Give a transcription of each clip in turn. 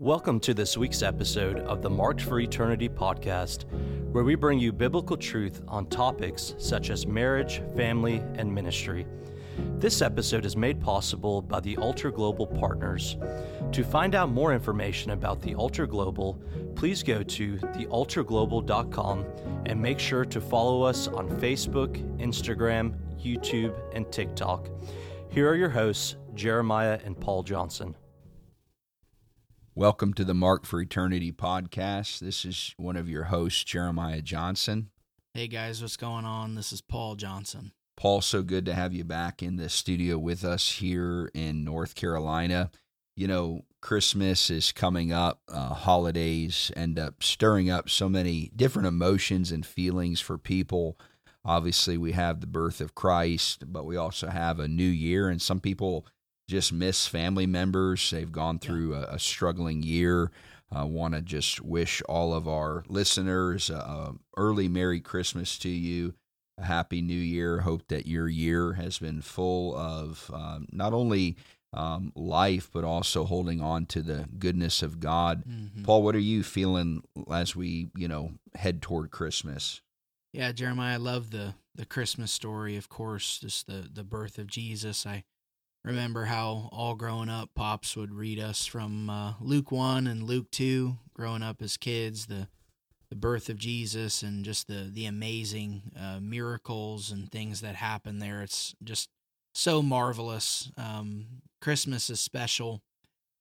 Welcome to this week's episode of the Marked for Eternity podcast, where we bring you biblical truth on topics such as marriage, family, and ministry. This episode is made possible by the Altar Global Partners. To find out more information about the Altar Global, please go to thealtarglobal.com and make sure to follow us on Facebook, Instagram, YouTube, and TikTok. Here are your hosts, Jeremiah and Paul Johnson. Welcome to the Mark for Eternity podcast. This is one of your hosts, Jeremiah Johnson. Hey guys, what's going on? This is Paul Johnson. Paul, so good to have you back in the studio with us here in North Carolina. You know, Christmas is coming up, uh, holidays end up stirring up so many different emotions and feelings for people. Obviously, we have the birth of Christ, but we also have a new year, and some people just miss family members. They've gone through a, a struggling year. I uh, want to just wish all of our listeners a early Merry Christmas to you a happy new year. Hope that your year has been full of um, not only um, life, but also holding on to the goodness of God. Mm-hmm. Paul, what are you feeling as we, you know, head toward Christmas? Yeah, Jeremiah, I love the the Christmas story. Of course, just the the birth of Jesus. I remember how all growing up, pops would read us from uh, Luke one and Luke two. Growing up as kids, the the birth of Jesus and just the the amazing uh, miracles and things that happen there. It's just so marvelous. Um, Christmas is special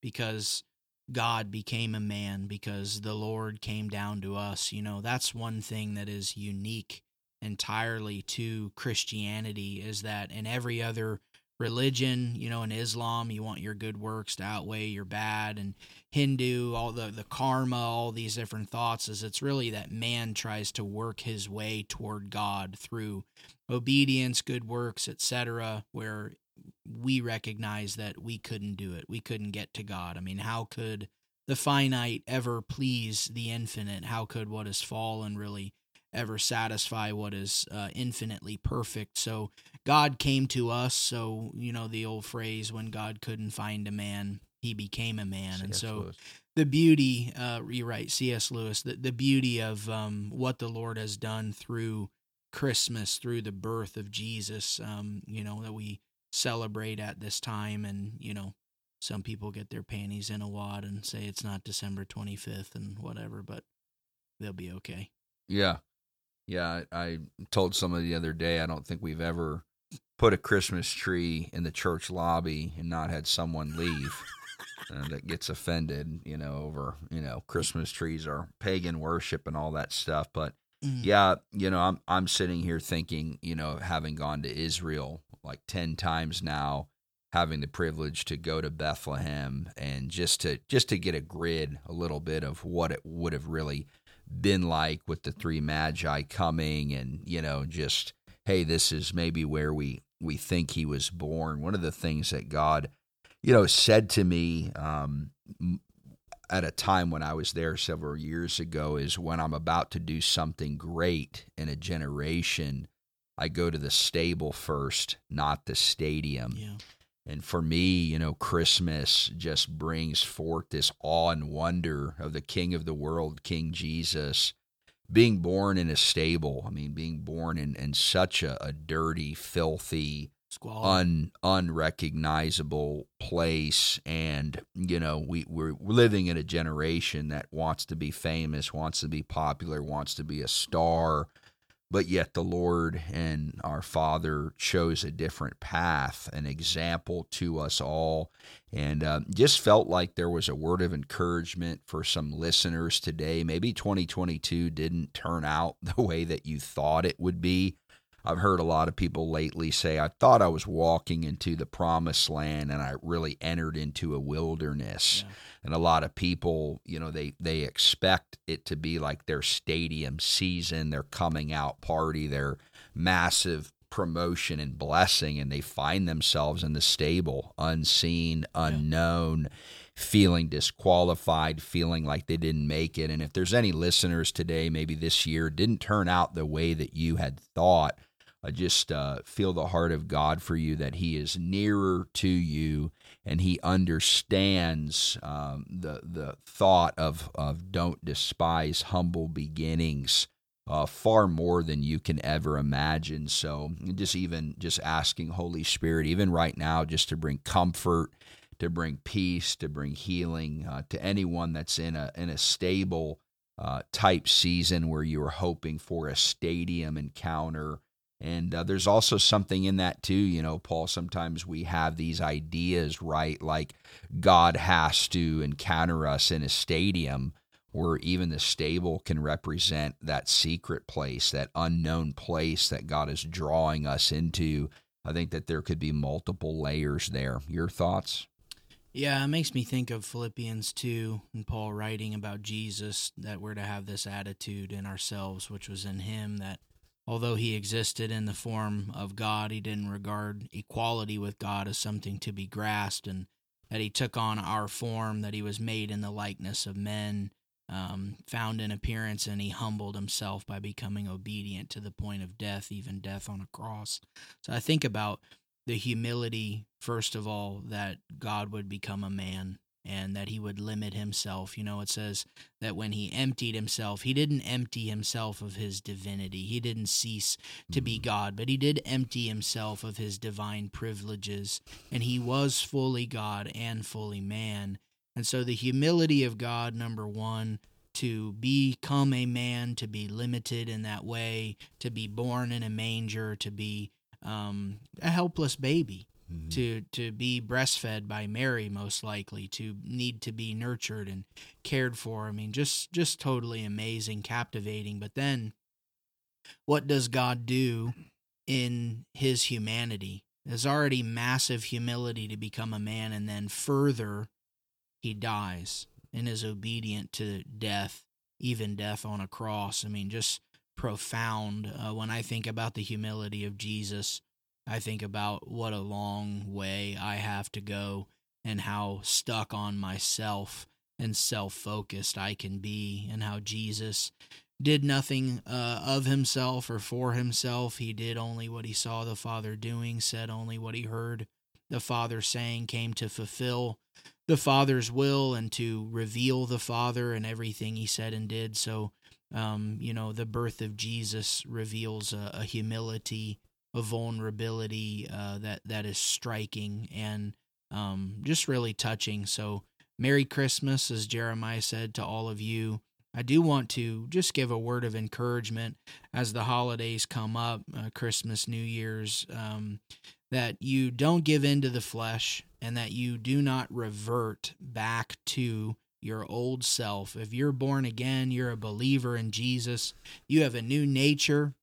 because God became a man because the Lord came down to us. You know, that's one thing that is unique entirely to Christianity is that in every other religion, you know, in Islam, you want your good works to outweigh your bad, and Hindu, all the the karma, all these different thoughts is it's really that man tries to work his way toward God through obedience, good works, etc., where we recognize that we couldn't do it. We couldn't get to God. I mean, how could the finite ever please the infinite? How could what is fallen really ever satisfy what is uh, infinitely perfect. So God came to us. So, you know, the old phrase, when God couldn't find a man, he became a man. C. and so Lewis. the beauty, uh, you're C.S. Lewis, the, the beauty of um, what the Lord has done through Christmas, through the birth of Jesus, um, you know, that we celebrate at this time. And, you know, some people get their panties in a wad and say it's not December 25th and whatever, but they'll be okay. Yeah. Yeah, I told somebody the other day I don't think we've ever put a Christmas tree in the church lobby and not had someone leave uh, that gets offended, you know, over, you know, Christmas trees or pagan worship and all that stuff. But mm. yeah, you know, I'm I'm sitting here thinking, you know, having gone to Israel like 10 times now, having the privilege to go to Bethlehem and just to just to get a grid a little bit of what it would have really been like with the three magi coming and you know just hey this is maybe where we we think he was born one of the things that god you know said to me um, at a time when i was there several years ago is when i'm about to do something great in a generation i go to the stable first not the stadium yeah. And for me, you know, Christmas just brings forth this awe and wonder of the King of the world, King Jesus, being born in a stable. I mean, being born in, in such a, a dirty, filthy, un unrecognizable place. And, you know, we, we're living in a generation that wants to be famous, wants to be popular, wants to be a star but yet the Lord and our Father chose a different path, an example to us all, and uh, just felt like there was a word of encouragement for some listeners today. Maybe 2022 didn't turn out the way that you thought it would be. I've heard a lot of people lately say, I thought I was walking into the promised land and I really entered into a wilderness. Yeah. And a lot of people, you know, they, they expect it to be like their stadium season, their coming out party, their massive promotion and blessing. And they find themselves in the stable, unseen, unknown. Yeah feeling disqualified, feeling like they didn't make it. And if there's any listeners today, maybe this year didn't turn out the way that you had thought, I just uh, feel the heart of God for you that He is nearer to you and he understands um, the the thought of of don't despise humble beginnings uh, far more than you can ever imagine. So just even just asking Holy Spirit, even right now, just to bring comfort, to bring peace, to bring healing uh, to anyone that's in a in a stable uh, type season where you are hoping for a stadium encounter. And uh, there's also something in that too, you know, Paul. Sometimes we have these ideas, right? Like God has to encounter us in a stadium where even the stable can represent that secret place, that unknown place that God is drawing us into. I think that there could be multiple layers there. Your thoughts? Yeah, it makes me think of Philippians 2 and Paul writing about Jesus that we're to have this attitude in ourselves, which was in him, that although he existed in the form of God, he didn't regard equality with God as something to be grasped, and that he took on our form, that he was made in the likeness of men, um, found in appearance, and he humbled himself by becoming obedient to the point of death, even death on a cross. So I think about the humility, first of all, that God would become a man and that he would limit himself. You know, it says that when he emptied himself, he didn't empty himself of his divinity. He didn't cease to be mm-hmm. God, but he did empty himself of his divine privileges. And he was fully God and fully man. And so the humility of God, number one, to become a man, to be limited in that way, to be born in a manger, to be um, a helpless baby, mm-hmm. to to be breastfed by Mary, most likely, to need to be nurtured and cared for. I mean, just just totally amazing, captivating. But then, what does God do in His humanity? There's already massive humility to become a man, and then further he dies and is obedient to death, even death on a cross. I mean, just profound. Uh, when I think about the humility of Jesus, I think about what a long way I have to go and how stuck on myself and self focused I can be, and how Jesus did nothing uh, of himself or for himself. He did only what he saw the Father doing, said only what he heard the Father saying, came to fulfill the Father's will and to reveal the Father and everything he said and did. So, um, you know, the birth of Jesus reveals a, a humility, a vulnerability uh, that that is striking and um, just really touching. So, Merry Christmas, as Jeremiah said to all of you. I do want to just give a word of encouragement as the holidays come up, uh, Christmas, New Year's, um, that you don't give in to the flesh and that you do not revert back to your old self. If you're born again, you're a believer in Jesus, you have a new nature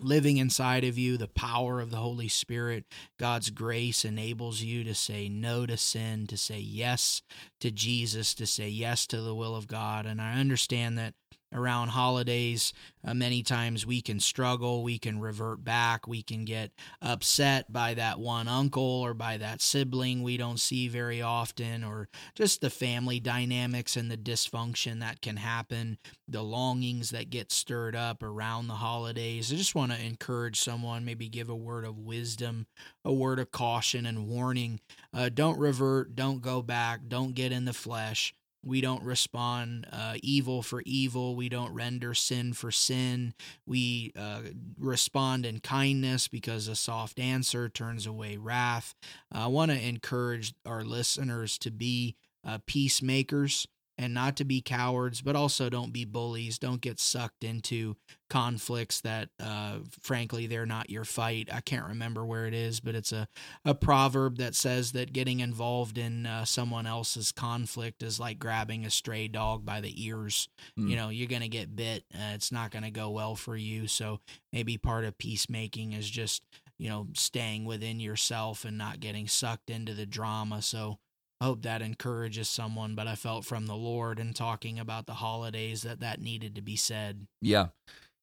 living inside of you, the power of the Holy Spirit, God's grace enables you to say no to sin, to say yes to Jesus, to say yes to the will of God. And I understand that around holidays. Uh, many times we can struggle, we can revert back, we can get upset by that one uncle or by that sibling we don't see very often, or just the family dynamics and the dysfunction that can happen, the longings that get stirred up around the holidays. I just want to encourage someone, maybe give a word of wisdom, a word of caution and warning. Uh, don't revert, don't go back, don't get in the flesh. We don't respond uh, evil for evil. We don't render sin for sin. We uh, respond in kindness because a soft answer turns away wrath. I want to encourage our listeners to be uh, peacemakers and not to be cowards, but also don't be bullies. Don't get sucked into conflicts that, uh, frankly, they're not your fight. I can't remember where it is, but it's a, a proverb that says that getting involved in uh, someone else's conflict is like grabbing a stray dog by the ears. Mm. You know, you're going to get bit. Uh, it's not going to go well for you. So maybe part of peacemaking is just, you know, staying within yourself and not getting sucked into the drama. So, I hope that encourages someone, but I felt from the Lord and talking about the holidays that that needed to be said. Yeah.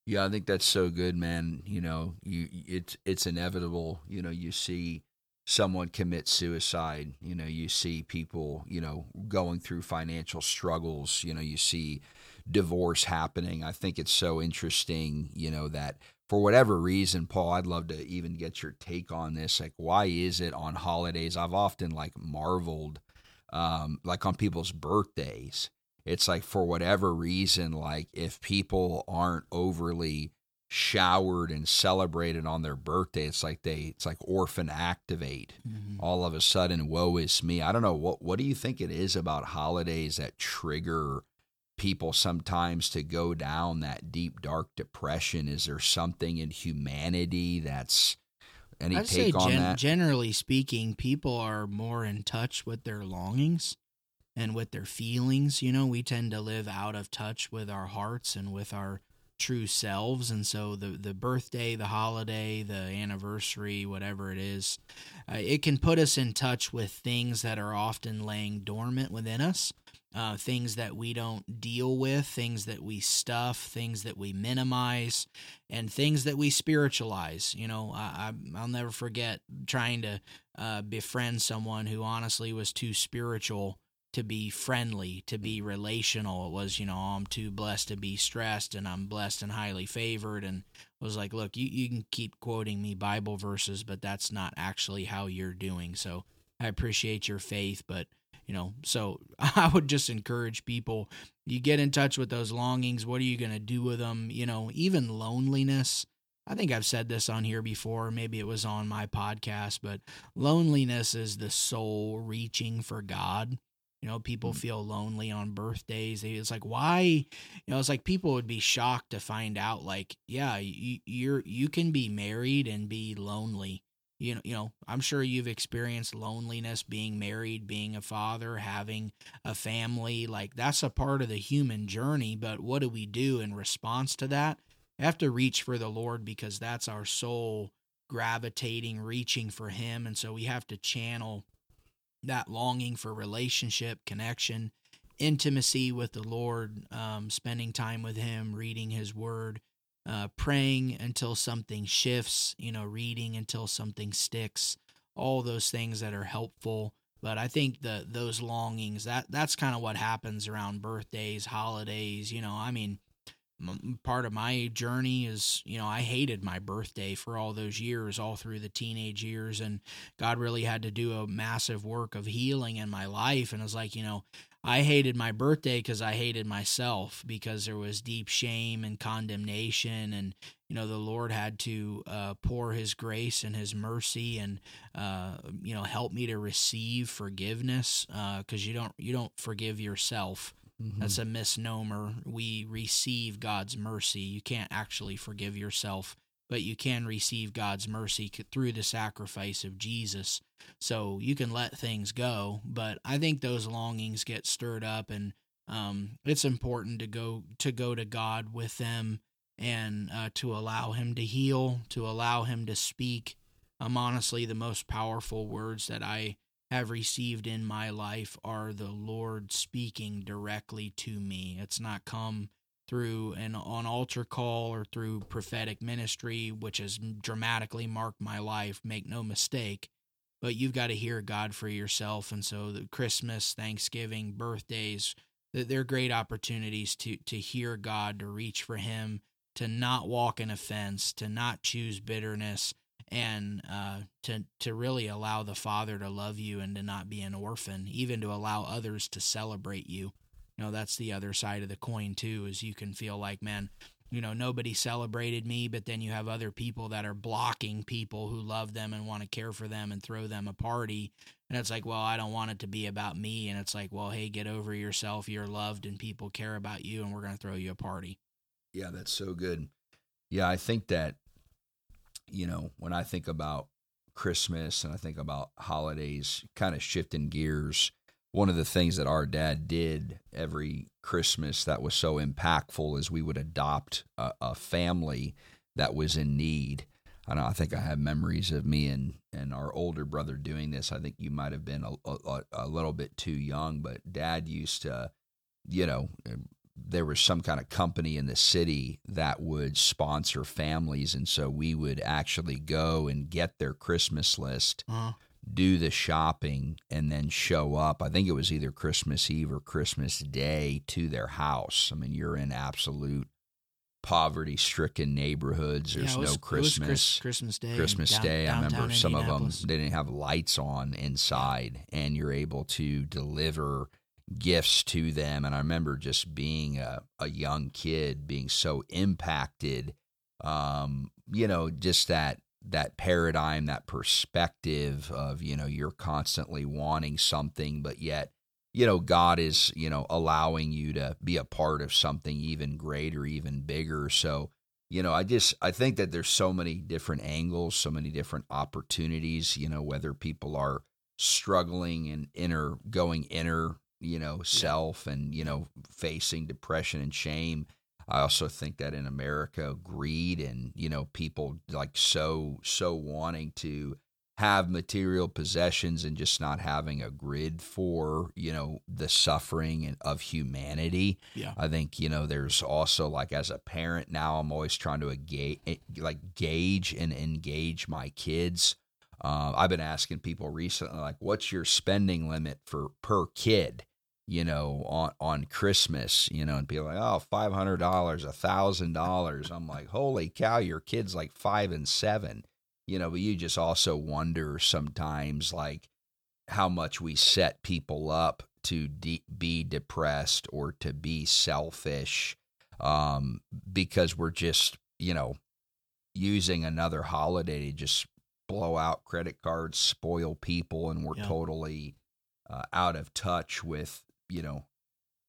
Yeah, I think that's so good, man. You know, you it's it's inevitable, you know, you see someone commit suicide, you know, you see people, you know, going through financial struggles, you know, you see divorce happening. I think it's so interesting, you know, that for whatever reason, Paul, I'd love to even get your take on this. Like, why is it on holidays? I've often like marveled, um, like on people's birthdays. It's like for whatever reason, like if people aren't overly showered and celebrated on their birthday, it's like they, it's like orphan activate. Mhm. All of a sudden, woe is me. I don't know what. What do you think it is about holidays that trigger? people sometimes to go down that deep dark depression is there something in humanity that's any I'd say take on gen- that generally speaking, people are more in touch with their longings and with their feelings. You know, we tend to live out of touch with our hearts and with our true selves, and so the the birthday, the holiday, the anniversary, whatever it is, uh, it can put us in touch with things that are often laying dormant within us. Uh, things that we don't deal with, things that we stuff, things that we minimize, and things that we spiritualize. You know, I, I I'll never forget trying to uh, befriend someone who honestly was too spiritual to be friendly, to be relational. It was, you know, oh, I'm too blessed to be stressed, and I'm blessed and highly favored, and was like, look, you you can keep quoting me Bible verses, but that's not actually how you're doing. So I appreciate your faith, but you know? So i would just encourage people you get in touch with those longings what are you going to do with them you know? Even loneliness i think i've said this on here before maybe it was on my podcast but loneliness is the soul reaching for god. You know people mm. feel lonely on birthdays it's like why you know it's like people would be shocked to find out like yeah you, you're you can be married and be lonely you know, you know, I'm sure you've experienced loneliness being married, being a father, having a family. Like that's a part of the human journey. But what do we do in response to that? We have to reach for the Lord because that's our soul gravitating, reaching for Him. And so we have to channel that longing for relationship, connection, intimacy with the Lord, um, spending time with Him, reading His Word uh, praying until something shifts, you know, reading until something sticks, all those things that are helpful. But I think the those longings that that's kind of what happens around birthdays, holidays. You know, I mean, part of my journey is you know I hated my birthday for all those years, all through the teenage years, and God really had to do a massive work of healing in my life. And it was like you know I hated my birthday because I hated myself because there was deep shame and condemnation, and you know the Lord had to uh, pour His grace and His mercy, and uh, you know help me to receive forgiveness because uh, you don't you don't forgive yourself. Mm-hmm. That's a misnomer. We receive God's mercy. You can't actually forgive yourself, but you can receive God's mercy through the sacrifice of Jesus. So you can let things go, but I think those longings get stirred up, and um, it's important to go to go to God with them and uh, to allow Him to heal, to allow Him to speak. Um, honestly, the most powerful words that I have received in my life are the Lord speaking directly to me. It's not come through an on altar call or through prophetic ministry, which has dramatically marked my life. Make no mistake, but you've got to hear God for yourself. And so, the Christmas, Thanksgiving, birthdays, they're great opportunities to to hear God, to reach for Him, to not walk in offense, to not choose bitterness, and uh, to to really allow the Father to love you and to not be an orphan, even to allow others to celebrate you. You know, that's the other side of the coin too. Is you can feel like, man, you know, nobody celebrated me, but then you have other people that are blocking people who love them and want to care for them and throw them a party. And it's like, well, I don't want it to be about me. And it's like, well, hey, get over yourself. You're loved and people care about you, and we're going to throw you a party. Yeah, that's so good. Yeah, I think that, you know, when I think about Christmas and I think about holidays, kind of shifting gears, one of the things that our dad did every Christmas that was so impactful is we would adopt a, a family that was in need. I think I have memories of me and, and our older brother doing this. I think you might have been a, a, a little bit too young, but dad used to, you know, there was some kind of company in the city that would sponsor families. And so we would actually go and get their Christmas list, Uh-huh. do the shopping, and then show up. I think it was either Christmas Eve or Christmas Day to their house. I mean, you're in absolute poverty stricken neighborhoods. There's yeah, was, no Christmas. Chris, Christmas Day. Christmas down, Day. I remember some of them they didn't have lights on inside, and you're able to deliver gifts to them. And I remember just being a, a young kid, being so impacted. Um, you know, just that that paradigm, that perspective of you know you're constantly wanting something, but yet you know God is you know allowing you to be a part of something even greater, even bigger. So you know, I just I think that there's so many different angles, so many different opportunities. You know, whether people are struggling and inner going inner, you know, self, and you know, facing depression and shame. I also think that in America, greed and you know, people like so so wanting to have material possessions and just not having a grid for you know the suffering and of humanity Yeah. i think you know there's also like as a parent now i'm always trying to engage like gauge and engage my kids uh, i've been asking people recently like what's your spending limit for per kid you know on on christmas you know and be like oh $500 a $1000 i'm like holy cow your kid's like five and seven you know but you just also wonder sometimes like how much we set people up to de- be depressed or to be selfish um, because we're just you know using another holiday to just blow out credit cards spoil people and we're Yeah. totally uh, out of touch with you know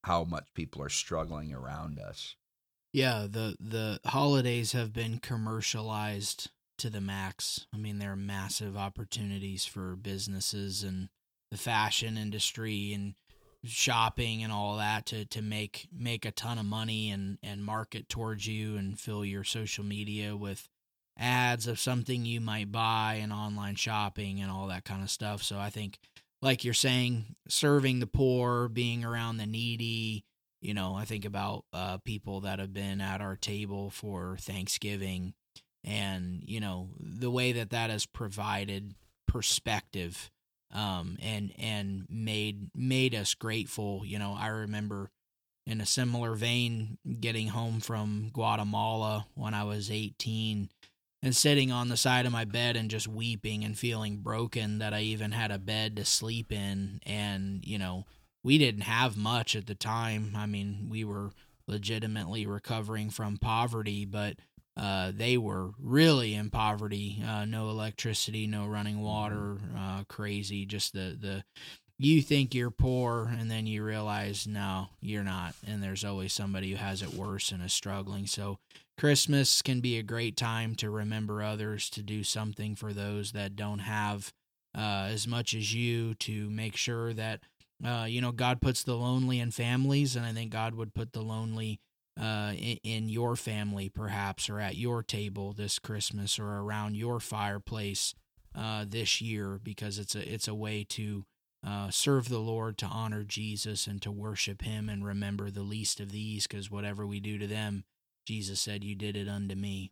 how much people are struggling around us Yeah, the the holidays have been commercialized to the max. I mean, there are massive opportunities for businesses and the fashion industry and shopping and all that to, to make make a ton of money and, and market towards you and fill your social media with ads of something you might buy and online shopping and all that kind of stuff. So I think like you're saying, serving the poor, being around the needy, you know, I think about uh, people that have been at our table for Thanksgiving, and you know the way that that has provided perspective, um, and and made made us grateful. You know, I remember in a similar vein getting home from Guatemala when I was 18 and sitting on the side of my bed and just weeping and feeling broken that I even had a bed to sleep in and you know we didn't have much at the time. I mean, we were legitimately recovering from poverty, but uh, they were really in poverty. Uh, no electricity, no running water, uh, crazy. Just the the you think you're poor, and then you realize no, you're not, and there's always somebody who has it worse and is struggling. So Christmas can be a great time to remember others, to do something for those that don't have uh, as much as you, to make sure that uh, you know, God puts the lonely in families, and I think God would put the lonely uh, in, in your family, perhaps, or at your table this Christmas, or around your fireplace uh, this year, because it's a it's a way to uh, serve the Lord, to honor Jesus, and to worship Him, and remember the least of these, because whatever we do to them, Jesus said, "You did it unto me."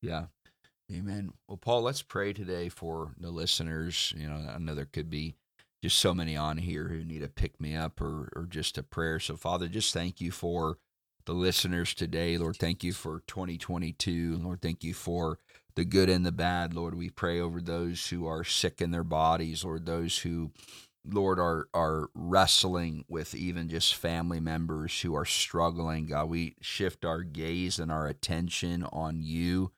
Yeah. Amen. Well, Paul, let's pray today for the listeners. You know, I know there could be just so many on here who need a pick me up or, or just a prayer. So, Father, just thank you for the listeners today. Lord, thank you for 2022. Lord, thank you for the good and the bad. Lord, we pray over those who are sick in their bodies, Lord, those who Lord, are are wrestling with even just family members who are struggling. God, we shift our gaze and our attention on you.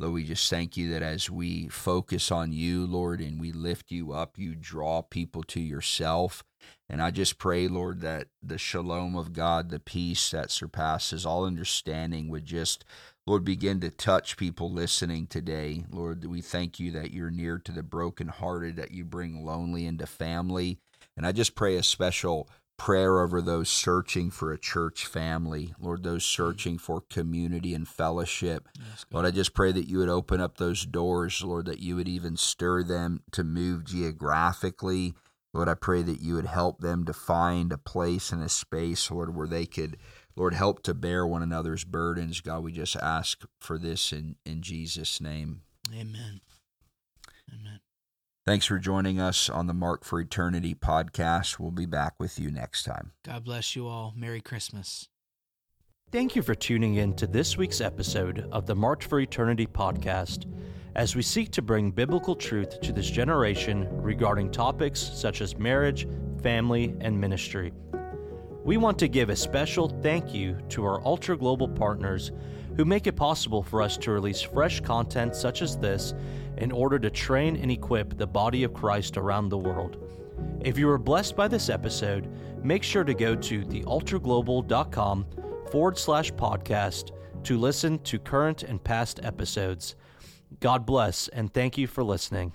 Lord, we just thank you that as we focus on you, Lord, and we lift you up, you draw people to yourself. And I just pray, Lord, that the shalom of God, the peace that surpasses all understanding, would just, Lord, begin to touch people listening today. Lord, we thank you that you're near to the brokenhearted, that you bring lonely into family. And I just pray a special prayer over those searching for a church family, Lord, those searching mm-hmm. for community and fellowship. Yes, Lord, I just pray that you would open up those doors, Lord, that you would even stir them to move geographically. Lord, I pray that you would help them to find a place and a space, Lord, where they could, Lord, help to bear one another's burdens. God, we just ask for this in, in Jesus' name. Amen. Amen. Thanks for joining us on the Mark for Eternity podcast. We'll be back with you next time. God bless you all. Merry Christmas. Thank you for tuning in to this week's episode of the March for Eternity podcast as we seek to bring biblical truth to this generation regarding topics such as marriage, family, and ministry. We want to give a special thank you to our altar global partners who make it possible for us to release fresh content such as this in order to train and equip the body of Christ around the world. If you were blessed by this episode, make sure to go to thealtarglobal.com forward slash podcast to listen to current and past episodes. God bless and thank you for listening.